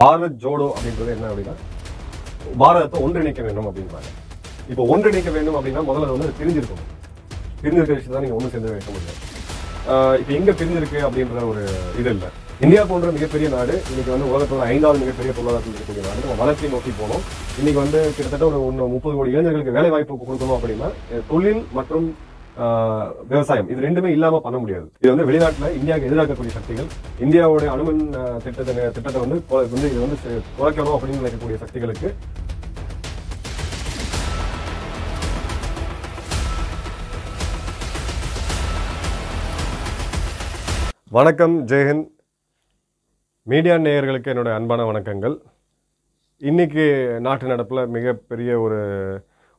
பாரத் ஜோடோ அப்படின்றது என்ன அப்படின்னா பாரதத்தை ஒன்றிணைக்க வேண்டும் அப்படின்றாங்க. இப்போ ஒன்றிணைக்க வேண்டும் அப்படின்னா முதல்ல வந்து அது பிரிஞ்சிருக்கணும் பிரிஞ்சிருக்க விஷயத்தை நீங்கள் ஒன்றும் சேர்ந்து வைக்க முடியாது இப்போ எங்கே பிரிஞ்சிருக்கு அப்படின்ற ஒரு இது இல்லை. இந்தியா போன்ற மிகப்பெரிய நாடு இன்னைக்கு வந்து உலகத்தோட ஐந்தாவது மிகப்பெரிய பொருளாதாரத்தில் இருக்கக்கூடிய நாடு. நம்ம வளர்ச்சி நோக்கி போனோம் இன்னைக்கு வந்து கிட்டத்தட்ட ஒரு ஒன்று முப்பது கோடி இளைஞர்களுக்கு வேலை வாய்ப்பு கொடுக்கணும் அப்படின்னா தொழில் மற்றும் விவசாயம். இது ரெண்டுமே இல்லாம பண்ண முடியாது. இது வந்து வெளிநாட்டுல இந்தியாவுக்கு எதிராக்கக்கூடிய சக்திகள் இந்தியாவுடைய அணுமின் திட்டத்தை திட்டத்தை வந்து வந்து இது வந்து குறைக்கணும் அப்படின்னு நினைக்கக்கூடிய சக்திகளுக்கு வணக்கம் ஜெயஹிந்த் மீடியா நேயர்களுக்கு என்னோட அன்பான வணக்கங்கள். இன்னைக்கு நாட்டு நடப்பில் மிகப்பெரிய ஒரு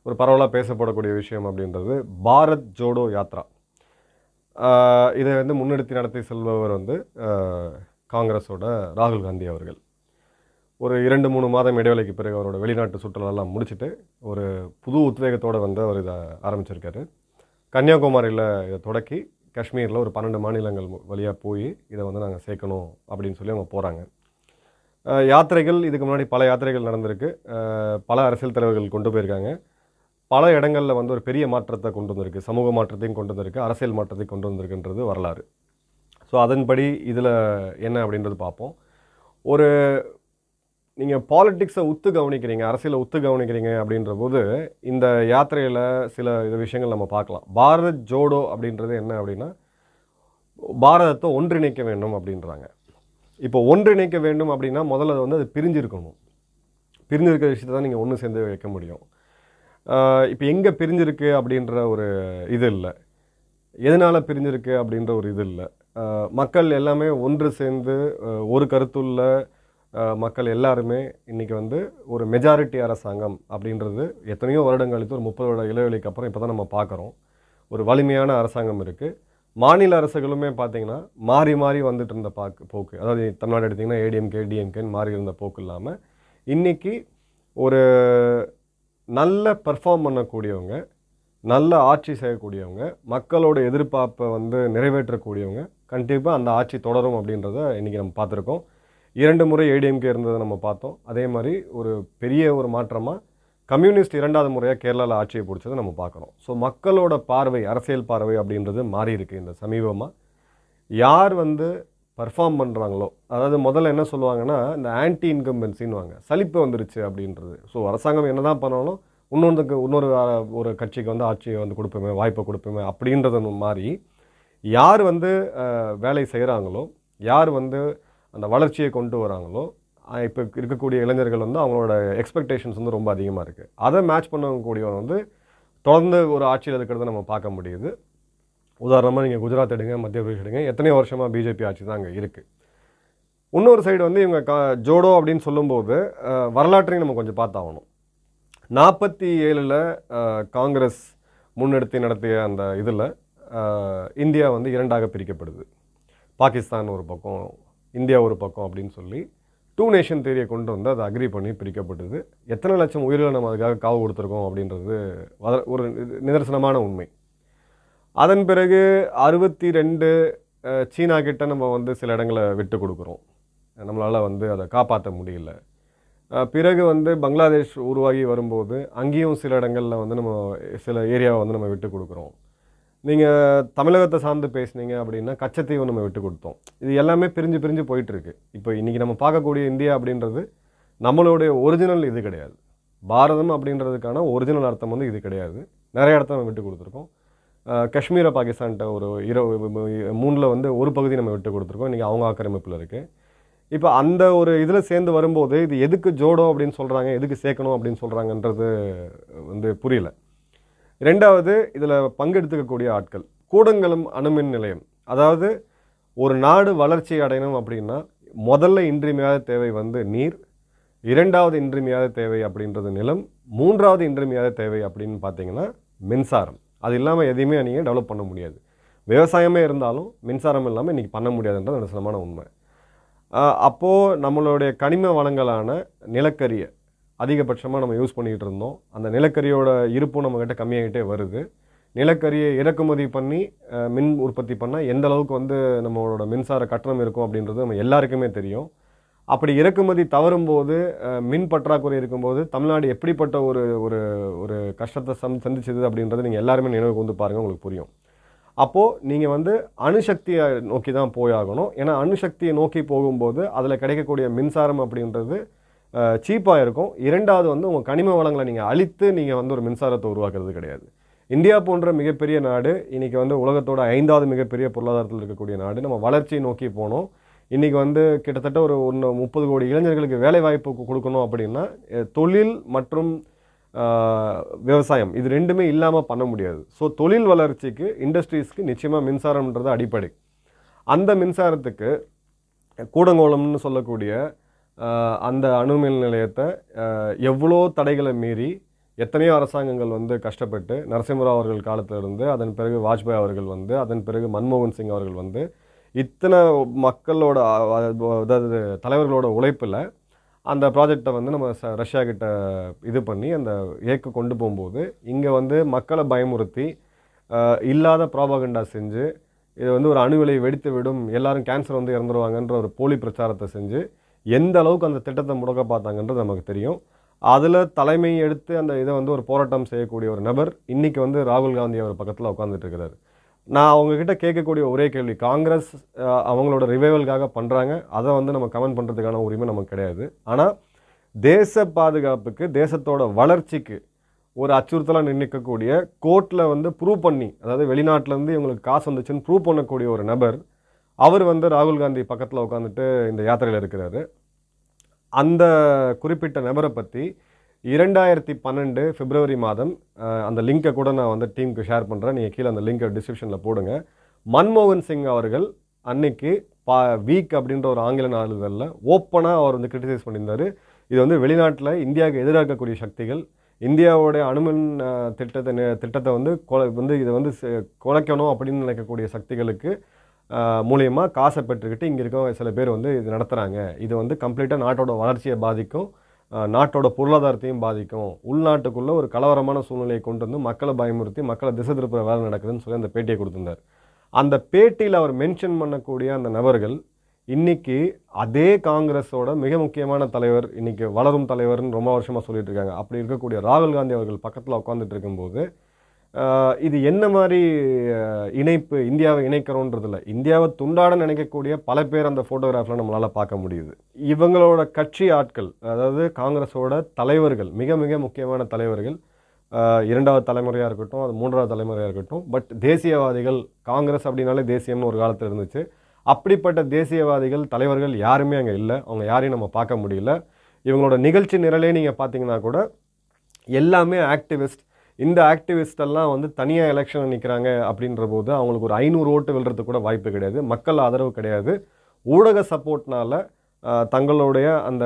ஒரு பரவலாக பேசப்படக்கூடிய விஷயம் அப்படின்றது பாரத் ஜோடோ யாத்ரா. இதை வந்து முன்னெடுத்து நடத்தி செல்பவர் வந்து காங்கிரஸோட ராகுல் காந்தி அவர்கள். ஒரு இரண்டு மூணு மாதம் இடைவேளைக்கு பிறகு அவரோட வெளிநாட்டு சுற்றுலாலாம் முடிச்சுட்டு ஒரு புது உத்வேகத்தோடு வந்து அவர் இதை ஆரம்பிச்சிருக்காரு. கன்னியாகுமரியில் இதை தொடக்கி காஷ்மீரில் ஒரு பன்னெண்டு மாநிலங்கள் வழியாக போய் இதை வந்து நாங்கள் சேர்க்கணும் அப்படின்னு சொல்லி அவங்க போகிறாங்க யாத்திரைகள் இதுக்கு முன்னாடி பல யாத்திரைகள் நடந்திருக்கு. பல அரசியல் தலைவர்கள் கொண்டு போயிருக்காங்க. பல இடங்களில் வந்து ஒரு பெரிய மாற்றத்தை கொண்டு வந்திருக்கு. சமூக மாற்றத்தையும் கொண்டு வந்திருக்கு. அரசியல் மாற்றத்தையும் கொண்டு வந்திருக்குன்றது வரலாறு. ஸோ அதன்படி இதில் என்ன அப்படின்றது பார்ப்போம். ஒரு நீங்கள் பாலிட்டிக்ஸை உத்து கவனிக்கிறீங்க அரசியலை உத்து கவனிக்கிறீங்க அப்படின்ற போது இந்த யாத்திரையில் சில இது விஷயங்கள் நம்ம பார்க்கலாம். பாரத் ஜோடோ அப்படின்றது என்ன அப்படின்னா பாரதத்தை ஒன்றிணைக்க வேண்டும் அப்படின்றாங்க. இப்போ ஒன்றிணைக்க வேண்டும் அப்படின்னா முதல்ல வந்து அது பிரிஞ்சிருக்கணும். பிரிஞ்சிருக்கிற விஷயத்தை தான் நீங்கள் ஒன்று சேர்ந்து வைக்க முடியும். இப்போ எங்கே பிரிஞ்சிருக்கு அப்படின்ற ஒரு இது இல்லை. எதனால் பிரிஞ்சிருக்கு அப்படின்ற ஒரு இது இல்லை. மக்கள் எல்லாமே ஒன்று சேர்ந்து ஒரு கருத்துள்ள மக்கள் எல்லாருமே இன்றைக்கி வந்து ஒரு மெஜாரிட்டி அரசாங்கம் அப்படின்றது எத்தனையோ வருடம் கழித்து ஒரு முப்பது வருட இளவெளிக்கு அப்புறம் இப்போ தான் நம்ம பார்க்குறோம் ஒரு வலிமையான அரசாங்கம் இருக்குது மாநில அரசுகளுமே பார்த்தீங்கன்னா மாறி மாறி வந்துட்டு இருந்த பாக்கு போக்கு. அதாவது தமிழ்நாடு எடுத்திங்கன்னா ஏடிஎம்கே டிஎம்கேன்னு மாறி இருந்த போக்கு இல்லாமல் இன்றைக்கி ஒரு நல்ல பெர்ஃபார்ம் பண்ணக்கூடியவங்க நல்ல ஆட்சி செய்யக்கூடியவங்க மக்களோட எதிர்பார்ப்பை வந்து நிறைவேற்றக்கூடியவங்க கண்டிப்பாக அந்த ஆட்சி தொடரும் அப்படின்றத இன்றைக்கி நம்ம பார்த்துருக்கோம். இரண்டு முறை ஏடிஎம்கே இருந்ததை நம்ம பார்த்தோம். அதே மாதிரி ஒரு பெரிய ஒரு மாற்றமாக கம்யூனிஸ்ட் இரண்டாவது முறையாக கேரளாவில் ஆட்சியை பிடிச்சதை நம்ம பார்க்குறோம் ஸோ மக்களோட பார்வை அரசியல் பார்வை அப்படின்றது மாறி இருக்குது இந்த சமீபமாக யார் வந்து பர்ஃபார்ம் பண்ணுறாங்களோ அதாவது முதல்ல என்ன சொல்லுவாங்கன்னா இந்த ஆன்டி இன்கம்பன்சின்னுவாங்க சலிப்பு வந்துருச்சு அப்படின்றது. ஸோ அரசாங்கம் என்ன தான் பண்ணாலும் இன்னொன்றுக்கு இன்னொரு ஒரு கட்சிக்கு வந்து ஆட்சியை வந்து கொடுப்போமே வாய்ப்பை கொடுப்போமே அப்படின்றது மாதிரி யார் வந்து வேலை செய்கிறாங்களோ யார் வந்து அந்த வளர்ச்சியை கொண்டு வராங்களோ இப்போ இருக்கக்கூடிய இளைஞர்கள் வந்து அவங்களோட எக்ஸ்பெக்டேஷன்ஸ் வந்து ரொம்ப அதிகமாக இருக்குது அதை மேட்ச் பண்ணக்கூடியவன் வந்து தொடர்ந்து ஒரு ஆட்சியில் இருக்கிறத நம்ம பார்க்க முடியுது. உதாரணமாக நீங்கள் குஜராத் எடுங்க மத்திய பிரதேஷ் எடுங்க எத்தனையோ வருஷமாக பிஜேபி ஆட்சி தான் அங்கே இருக்குது இன்னொரு சைடு வந்து இவங்க கா ஜோடோ அப்படின்னு சொல்லும்போது வரலாற்றையும் நம்ம கொஞ்சம் பார்த்தாகணும். நாற்பத்தி ஏழில் காங்கிரஸ் முன்னெடுத்து நடத்திய அந்த இதில் இந்தியா வந்து இரண்டாக பிரிக்கப்படுது. பாகிஸ்தான் ஒரு பக்கம் இந்தியா ஒரு பக்கம் அப்படின்னு சொல்லி டூ நேஷன் தேரியை கொண்டு வந்து அதை அக்ரி பண்ணி பிரிக்கப்பட்டது. எத்தனை லட்சம் உயிர்களை நம்ம அதுக்காக காவு கொடுத்துருக்கோம் அப்படின்றது வத- ஒரு நிதர்சனமான உண்மை. அதன் பிறகு அறுபத்தி ரெண்டு சீனா கிட்ட நம்ம வந்து சில இடங்களை விட்டு கொடுக்குறோம். நம்மளால் வந்து அதை காப்பாற்ற முடியல. பிறகு வந்து பங்களாதேஷ் உருவாகி வரும்போது அங்கேயும் சில இடங்களில் வந்து நம்ம சில ஏரியாவை வந்து நம்ம விட்டு கொடுக்குறோம். நீங்கள் தமிழகத்தை சார்ந்து பேசுனீங்க அப்படின்னா கச்சத்தையும் நம்ம விட்டு கொடுத்தோம். இது எல்லாமே பிரிஞ்சு பிரிஞ்சு போயிட்டுருக்கு. இப்போ இன்றைக்கி நம்ம பார்க்கக்கூடிய இந்தியா அப்படின்றது நம்மளுடைய ஒரிஜினல் இது கிடையாது. பாரதம் அப்படின்றதுக்கான ஒரிஜினல் அர்த்தம் வந்து இது கிடையாது. நிறைய இடத்த நம்ம விட்டு கொடுத்துருக்கோம். காஷ்மீரை பாகிஸ்தான்கிட்ட ஒரு இரவு மூணில் வந்து ஒரு பகுதி நம்ம விட்டு கொடுத்துருக்கோம். இன்றைக்கி அவங்க ஆக்கிரமிப்பில் இருக்குது இப்போ அந்த ஒரு இதில் சேர்ந்து வரும்போது இது எதுக்கு ஜோடோ அப்படின்னு சொல்கிறாங்க எதுக்கு சேர்க்கணும் அப்படின்னு சொல்கிறாங்கன்றது வந்து புரியல. ரெண்டாவது இதில் பங்கெடுத்துக்கக்கூடிய ஆட்கள். கூடங்குளம் அணுமின் நிலையம். அதாவது ஒரு நாடு வளர்ச்சி அடையணும் அப்படின்னா முதல்ல இன்றியமையாத தேவை வந்து நீர் இரண்டாவது இன்றியமையாத தேவை அப்படின்றது நிலம் மூன்றாவது இன்றியமையாத தேவை அப்படின்னு பார்த்தீங்கன்னா மின்சாரம். அது இல்லாமல் எதையுமே நீங்கள் டெவலப் பண்ண முடியாது. விவசாயமே இருந்தாலும் மின்சாரம் இல்லாமல் இன்றைக்கி பண்ண முடியாதுன்றது நிதர்சனமான உண்மை. அப்போது நம்மளுடைய கனிம வளங்களான நிலக்கரியை அதிகபட்சமாக நம்ம யூஸ் பண்ணிக்கிட்டு இருந்தோம். அந்த நிலக்கரியோட இருப்பும் நம்மக்கிட்ட கம்மியாகிட்டே வருது. நிலக்கரியை இறக்குமதி பண்ணி மின் உற்பத்தி பண்ணால் எந்த அளவுக்கு வந்து நம்மளோட மின்சார கட்டணம் இருக்கும் அப்படின்றது நம்ம எல்லாருக்குமே தெரியும். அப்படி இறக்குமதி தவறும்போது போது மின் பற்றாக்குறை இருக்கும்போது தமிழ்நாடு எப்படிப்பட்ட ஒரு ஒரு ஒரு கஷ்டத்தை சம் சந்திச்சது அப்படின்றத நீங்கள் எல்லாருமே நினைவுக்கு வந்து பாருங்கள் உங்களுக்கு புரியும். அப்போது நீங்கள் வந்து அணுசக்தியை நோக்கி தான் போயாகணும். ஏன்னா அணுசக்தியை நோக்கி போகும்போது அதில் கிடைக்கக்கூடிய மின்சாரம் அப்படின்றது சீப்பாக இருக்கும். இரண்டாவது வந்து உங்கள் கனிம வளங்களை நீங்கள் அழித்து நீங்கள் வந்து ஒரு மின்சாரத்தை உருவாக்குறது கிடையாது. இந்தியா போன்ற மிகப்பெரிய நாடு இன்றைக்கி வந்து உலகத்தோட ஐந்தாவது மிகப்பெரிய பொருளாதாரத்தில் இருக்கக்கூடிய நாடு நம்ம வளர்ச்சியை நோக்கி போனோம். இன்றைக்கி வந்து கிட்டத்தட்ட ஒரு ஒன்று முப்பது கோடி இளைஞர்களுக்கு வேலை வாய்ப்பு கொடுக்கணும் அப்படின்னா தொழில் மற்றும் விவசாயம் இது ரெண்டுமே இல்லாமல் பண்ண முடியாது. ஸோ தொழில் வளர்ச்சிக்கு இண்டஸ்ட்ரீஸ்க்கு நிச்சயமாக மின்சாரம்ன்றது அடிப்படை. அந்த மின்சாரத்துக்கு கூடங்கோளம்னு சொல்லக்கூடிய அந்த அணுமின் நிலையத்தை எவ்வளோ தடைகளை மீறி எத்தனையோ அரசாங்கங்கள் வந்து கஷ்டப்பட்டு நரசிம்மராவ் அவர்கள் காலத்திலிருந்து அதன் பிறகு வாஜ்பாய் அவர்கள் வந்து அதன் பிறகு மன்மோகன் சிங் அவர்கள் வந்து இத்தனை மக்களோட அதாவது தலைவர்களோட உழைப்பில் அந்த ப்ராஜெக்டை வந்து நம்ம ச- ரஷ்யா கிட்ட இது பண்ணி அந்த இயக்க கொண்டு போகும்போது இங்கே வந்து மக்களை பயமுறுத்தி இல்லாத ப்ராபகண்டா செஞ்சு இது வந்து ஒரு அணுவிலை வெடித்து விடும் எல்லாரும் கேன்சர் வந்து இறந்துருவாங்கன்ற ஒரு போலி பிரச்சாரத்தை செஞ்சு எந்த அளவுக்கு அந்த திட்டத்தை முடக்க பார்த்தாங்கன்றது நமக்கு தெரியும். அதில் தலைமை எடுத்து அந்த இதை வந்து ஒரு போராட்டம் செய்யக்கூடிய ஒரு நபர் இன்றைக்கி வந்து ராகுல் காந்தி அவர் பக்கத்தில் உட்காந்துட்டு இருக்கிறாரு. நான் அவங்கக்கிட்ட கேட்கக்கூடிய ஒரே கேள்வி. காங்கிரஸ் அவங்களோட ரிவைவல்காக பண்ணுறாங்க அதை வந்து நம்ம கமெண்ட் பண்ணுறதுக்கான உரிமை நமக்கு கிடையாது. ஆனால் தேச பாதுகாப்புக்கு தேசத்தோட வளர்ச்சிக்கு ஒரு அச்சுறுத்தலாக நிற்கக்கூடிய கோர்ட்டில் வந்து ப்ரூவ் பண்ணி அதாவது வெளிநாட்டிலேருந்து இவங்களுக்கு காசு வந்துச்சுன்னு ப்ரூவ் பண்ணக்கூடிய ஒரு நபர் அவர் வந்து ராகுல் காந்தி பக்கத்தில் உட்காந்துட்டு இந்த யாத்திரையில் இருக்கிறாரு. அந்த குறிப்பிட்ட நபரை பற்றி இரண்டாயிரத்தி பன்னெண்டு பிப்ரவரி மாதம் அந்த லிங்கை கூட நான் வந்து டீமுக்கு ஷேர் பண்ணுறேன் நீங்கள் கீழே அந்த லிங்கை டிஸ்கிரிப்ஷனில் போடுங்க. மன்மோகன் சிங் அவர்கள் அன்னைக்கு பா வீக் அப்படின்ற ஒரு ஆங்கில நாளிதழில் ஓப்பனாக அவர் வந்து கிரிட்டிசைஸ் பண்ணியிருந்தார். இது வந்து வெளிநாட்டில் இந்தியாவுக்கு எதிராக இருக்கக்கூடிய சக்திகள் இந்தியாவோடைய அணுமின் திட்டத்தை திட்டத்தை வந்து கொலை வந்து இதை வந்து குலைக்கணும் அப்படின்னு நினைக்கக்கூடிய சக்திகளுக்கு மூலியமாக காசை பெற்றுக்கிட்டு இங்கே இருக்க சில பேர் வந்து இது நடத்துகிறாங்க இது வந்து கம்ப்ளீட்டாக நாட்டோட வளர்ச்சியை பாதிக்கும். நாட்டோட பொருளாதாரத்தையும் பாதிக்கும். உள்நாட்டுக்குள்ளே ஒரு கலவரமான சூழ்நிலையை கொண்டு வந்து மக்களை பயமுறுத்தி மக்களை திசை திருப்புற வேலை நடக்குதுன்னு சொல்லி அந்த பேட்டியை கொடுத்துருந்தார். அந்த பேட்டியில் அவர் மென்ஷன் பண்ணக்கூடிய அந்த நபர்கள் இன்னைக்கு அதே காங்கிரஸோட மிக முக்கியமான தலைவர் இன்றைக்கி வளரும் தலைவர்னு ரொம்ப வருஷமாக சொல்லிட்டு இருக்காங்க. அப்படி இருக்கக்கூடிய ராகுல் காந்தி அவர்கள் பக்கத்தில் உட்காந்துட்டு இருக்கும்போது இது என்ன மாதிரி இணைப்பு இந்தியாவை இணைக்கிறோன்றதில்ல இந்தியாவை துண்டாட நினைக்கக்கூடிய பல பேர் அந்த ஃபோட்டோகிராஃபில் நம்மளால் பார்க்க முடியுது. இவங்களோட கட்சி ஆட்கள் அதாவது காங்கிரஸோட தலைவர்கள் மிக மிக முக்கியமான தலைவர்கள் இரண்டாவது தலைமுறையாக இருக்கட்டும் அது மூன்றாவது தலைமுறையாக இருக்கட்டும் பட் தேசியவாதிகள் காங்கிரஸ் அப்படின்னாலே தேசியம்னு ஒரு காலத்தில் இருந்துச்சு. அப்படிப்பட்ட தேசியவாதிகள் தலைவர்கள் யாருமே அங்கே இல்லை. அவங்க யாரையும் நம்ம பார்க்க முடியல. இவங்களோட நிகழ்ச்சி நிரலே நீங்கள் பார்த்தீங்கன்னா கூட எல்லாமே ஆக்டிவிஸ்ட் இந்த ஆக்டிவிஸ்ட் எல்லாம் வந்து தனியாக எலெக்ஷனில் நிற்கிறாங்க அப்படின்ற போது அவங்களுக்கு ஒரு ஐநூறு ஓட்டு வெல்றது கூட வாய்ப்பு கிடையாது. மக்கள் ஆதரவு கிடையாது. ஊடக சப்போர்ட்னால தங்களுடைய அந்த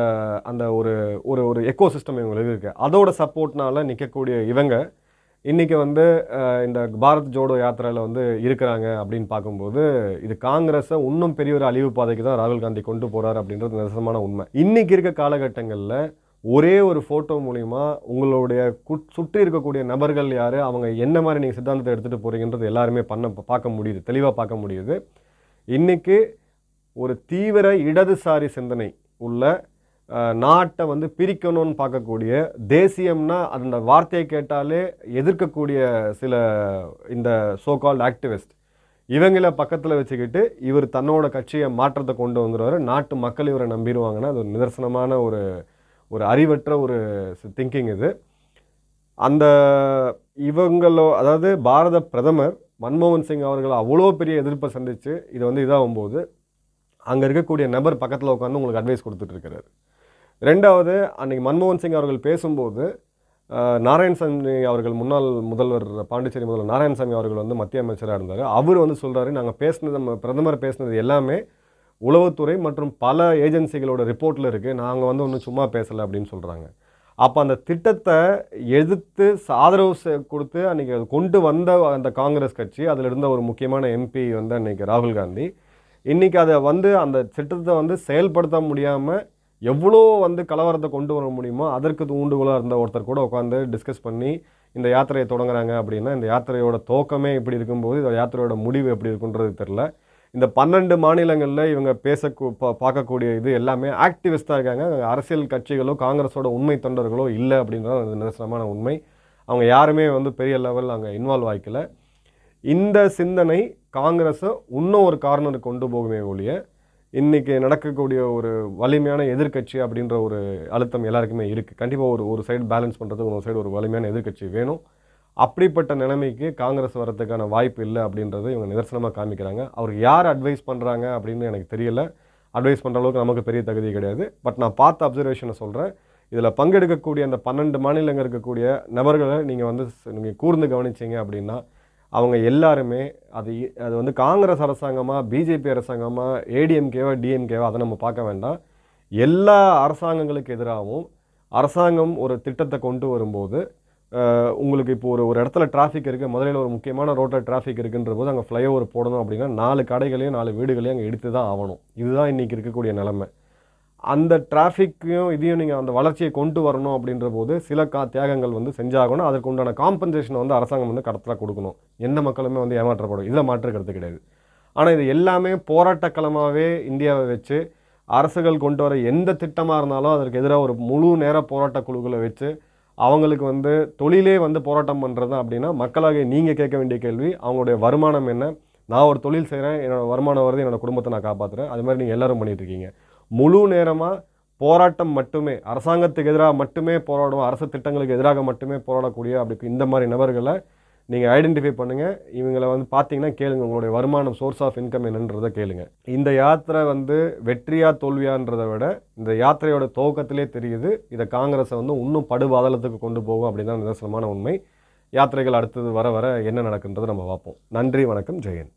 அந்த ஒரு ஒரு ஒரு எக்கோ சிஸ்டம் இவங்களுக்கு இருக்குது அதோட சப்போர்ட்னால நிற்கக்கூடிய இவங்க இன்றைக்கி வந்து இந்த பாரத் ஜோடோ யாத்திரையில் வந்து இருக்கிறாங்க அப்படின்னு பார்க்கும்போது இது காங்கிரஸை இன்னும் பெரிய ஒரு அழிவு பாதைக்கு தான் ராகுல் காந்தி கொண்டு போகிறார் அப்படின்றது நிரசமான உண்மை. இன்னைக்கு இருக்க காலகட்டங்களில் ஒரே ஒரு ஃபோட்டோ மூலிமா உங்களுடைய குட்- சுற்றி இருக்கக்கூடிய நபர்கள் யார்? அவங்க என்ன மாதிரி நீங்கள் சித்தாந்தத்தை எடுத்துகிட்டு போகிறீங்கன்றது எல்லாருமே பண்ண பார்க்க முடியுது. தெளிவாக பார்க்க முடியுது. இன்றைக்கி ஒரு தீவிர இடதுசாரி சிந்தனை உள்ள நாட்டை வந்து பிரிக்கணும்னு பார்க்கக்கூடிய தேசியம்னா அந்த வார்த்தையை கேட்டாலே எதிர்க்கக்கூடிய சில இந்த சோகால்ட் ஆக்டிவிஸ்ட் இவங்கள பக்கத்தில் வச்சுக்கிட்டு இவர் தன்னோட கட்சியை மாற்றத்தை கொண்டு வந்துடுவார் நாட்டு மக்கள் இவரை நம்பிடுவாங்கன்னா அது ஒரு நிதர்சனமான ஒரு ஒரு அறிவற்ற ஒரு திங்கிங் இது. அந்த இவங்களோ அதாவது பாரத பிரதமர் மன்மோகன் சிங் அவர்கள் அவ்வளோ பெரிய எதிர்ப்பை சந்தித்து இது வந்து இதாகும்போது அங்கே இருக்கக்கூடிய நபர் பக்கத்தில் உட்காந்து உங்களுக்கு அட்வைஸ் கொடுத்துட்ருக்கிறாரு ரெண்டாவது அன்றைக்கி மன்மோகன் சிங் அவர்கள் பேசும்போது நாராயணசாமி அவர்கள் முன்னாள் முதல்வர் பாண்டிச்சேரி முதல்வர் நாராயணசாமி அவர்கள் வந்து மத்திய அமைச்சராக இருந்தார். அவர் வந்து சொல்கிறாரு நாங்கள் பேசினது நம்ம பிரதமர் பேசினது எல்லாமே உளவுத்துறை மற்றும் பல ஏஜென்சிகளோட ரிப்போர்ட்டில் இருக்குது நாங்கள் வந்து ஒன்றும் சும்மா பேசலை அப்படின்னு சொல்கிறாங்க அப்போ அந்த திட்டத்தை எதிர்த்து ஆதரவு செ- கொடுத்து அன்றைக்கி கொண்டு வந்த அந்த காங்கிரஸ் கட்சி அதில் இருந்த ஒரு முக்கியமான எம்பி வந்து அன்றைக்கி ராகுல் காந்தி. இன்றைக்கி அதை வந்து அந்த திட்டத்தை வந்து செயல்படுத்த முடியாமல் எவ்வளோ வந்து கலவரத்தை கொண்டு வர முடியுமோ அதற்கு தூண்டுகோலாக இருந்த ஒருத்தர் கூட உட்காந்து டிஸ்கஸ் பண்ணி இந்த யாத்திரையை தொடங்குறாங்க அப்படின்னா இந்த யாத்திரையோட தோக்கமே இப்படி இருக்கும்போது இந்த யாத்திரையோட முடிவு எப்படி இருக்குன்றது தெரில இந்த பன்னெண்டு மாநிலங்களில் இவங்க பேச பார்க்கக்கூடிய இது எல்லாமே ஆக்டிவிஸ்டாக இருக்காங்க. அரசியல் கட்சிகளோ காங்கிரஸோட உண்மை தொண்டர்களோ இல்லை அப்படின்றது அது உண்மை. அவங்க யாருமே வந்து பெரிய லெவலில் அங்கே இன்வால்வ் ஆகிக்கல இந்த சிந்தனை காங்கிரஸை இன்னும் ஒரு கார்னருக்கு கொண்டு போகுமே ஒழிய இன்றைக்கி நடக்கக்கூடிய ஒரு வலிமையான எதிர்க்கட்சி அப்படின்ற ஒரு அழுத்தம் எல்லாருக்குமே இருக்குது கண்டிப்பாக ஒரு ஒரு சைடு பேலன்ஸ் பண்ணுறதுக்கு ஒரு சைடு ஒரு வலிமையான எதிர்கட்சி வேணும். அப்படிப்பட்ட நிலைமைக்கு காங்கிரஸ் வரத்துக்கான வாய்ப்பு இல்லை அப்படின்றத இவங்க நிதர்சனமாக காமிக்கிறாங்க. அவர் யார் அட்வைஸ் பண்ணுறாங்க அப்படின்னு எனக்கு தெரியல. அட்வைஸ் பண்ணுற அளவுக்கு நமக்கு பெரிய தகுதி கிடையாது. பட் நான் பார்த்த அப்சர்வேஷனை சொல்கிறேன் இதில் பங்கெடுக்கக்கூடிய அந்த பன்னெண்டு மாநிலங்கள் இருக்கக்கூடிய நபர்களை நீங்கள் வந்து நீங்கள் கூர்ந்து கவனிச்சீங்க அப்படின்னா அவங்க எல்லாருமே அது அது வந்து காங்கிரஸ் அரசாங்கமாக பிஜேபி அரசாங்கமாக ஏடிஎம்கேவா டிஎம்கேவா அதை நம்ம பார்க்க வேண்டாம். எல்லா அரசாங்கங்களுக்கு எதிராகவும் அரசாங்கம் ஒரு திட்டத்தை கொண்டு வரும்போது உங்களுக்கு இப்போ ஒரு ஒரு இடத்துல டிராஃபிக் இருக்குது முதலில் ஒரு முக்கியமான ரோட்டில் டிராஃபிக் இருக்குன்ற போது அங்கே ஃப்ளைஓவர் போடணும் அப்படின்னா நாலு கடைகளையும் நாலு வீடுகளையும் அங்கே எடுத்து தான் ஆகணும். இதுதான் இன்றைக்கி இருக்கக்கூடிய நிலமை. அந்த டிராஃபிக்கையும் இதையும் நீங்கள் அந்த வளர்ச்சியை கொண்டு வரணும் அப்படின்ற போது சில கா தியாகங்கள் வந்து செஞ்சாகணும். அதற்கு உண்டான காம்பன்சேஷனை வந்து அரசாங்கம் வந்து கடத்தலாக கொடுக்கணும். எந்த மக்களுமே வந்து ஏமாற்றப்படும் இதில் மாற்று கருத்து கிடையாது. ஆனால் இது எல்லாமே போராட்டக்களமாகவே இந்தியாவை வச்சு அரசுகள் கொண்டு வர எந்த திட்டமாக இருந்தாலும் அதற்கு எதிராக ஒரு முழு நேர போராட்ட குழுக்களை வச்சு அவங்களுக்கு வந்து தொழிலே வந்து போராட்டம் பண்ணுறது அப்படின்னா மக்களாக நீங்கள் கேட்க வேண்டிய கேள்வி அவங்களுடைய வருமானம் என்ன? நான் ஒரு தொழில் செய்கிறேன் என்னோடய வருமானம் வருது என்னோட குடும்பத்தை நான் காப்பாற்றுறேன் அது மாதிரி நீங்கள் எல்லோரும் பண்ணிகிட்ருக்கீங்க முழு நேரமாக போராட்டம் மட்டுமே அரசாங்கத்துக்கு எதிராக மட்டுமே போராடுவோம் அரசு திட்டங்களுக்கு எதிராக மட்டுமே போராடக்கூடிய அப்படி இந்த மாதிரி நபர்களை நீங்கள் ஐடென்டிஃபை பண்ணுங்கள் இவங்களை வந்து பார்த்தீங்கன்னா கேளுங்க. உங்களுடைய வருமானம் சோர்ஸ் ஆஃப் இன்கம் என்னன்றதை கேளுங்க. இந்த யாத்திரை வந்து வெற்றியா தோல்வியான்றதை விட இந்த யாத்திரையோட துவக்கத்திலே தெரியுது. இதை காங்கிரஸை வந்து இன்னும் படுபாதளத்துக்கு கொண்டு போகும் அப்படின்னு தான் நிதர்சனமான உண்மை. யாத்திரைகள் அடுத்தது வர வர என்ன நடக்குன்றதை நம்ம பார்ப்போம். நன்றி வணக்கம் ஜெயன்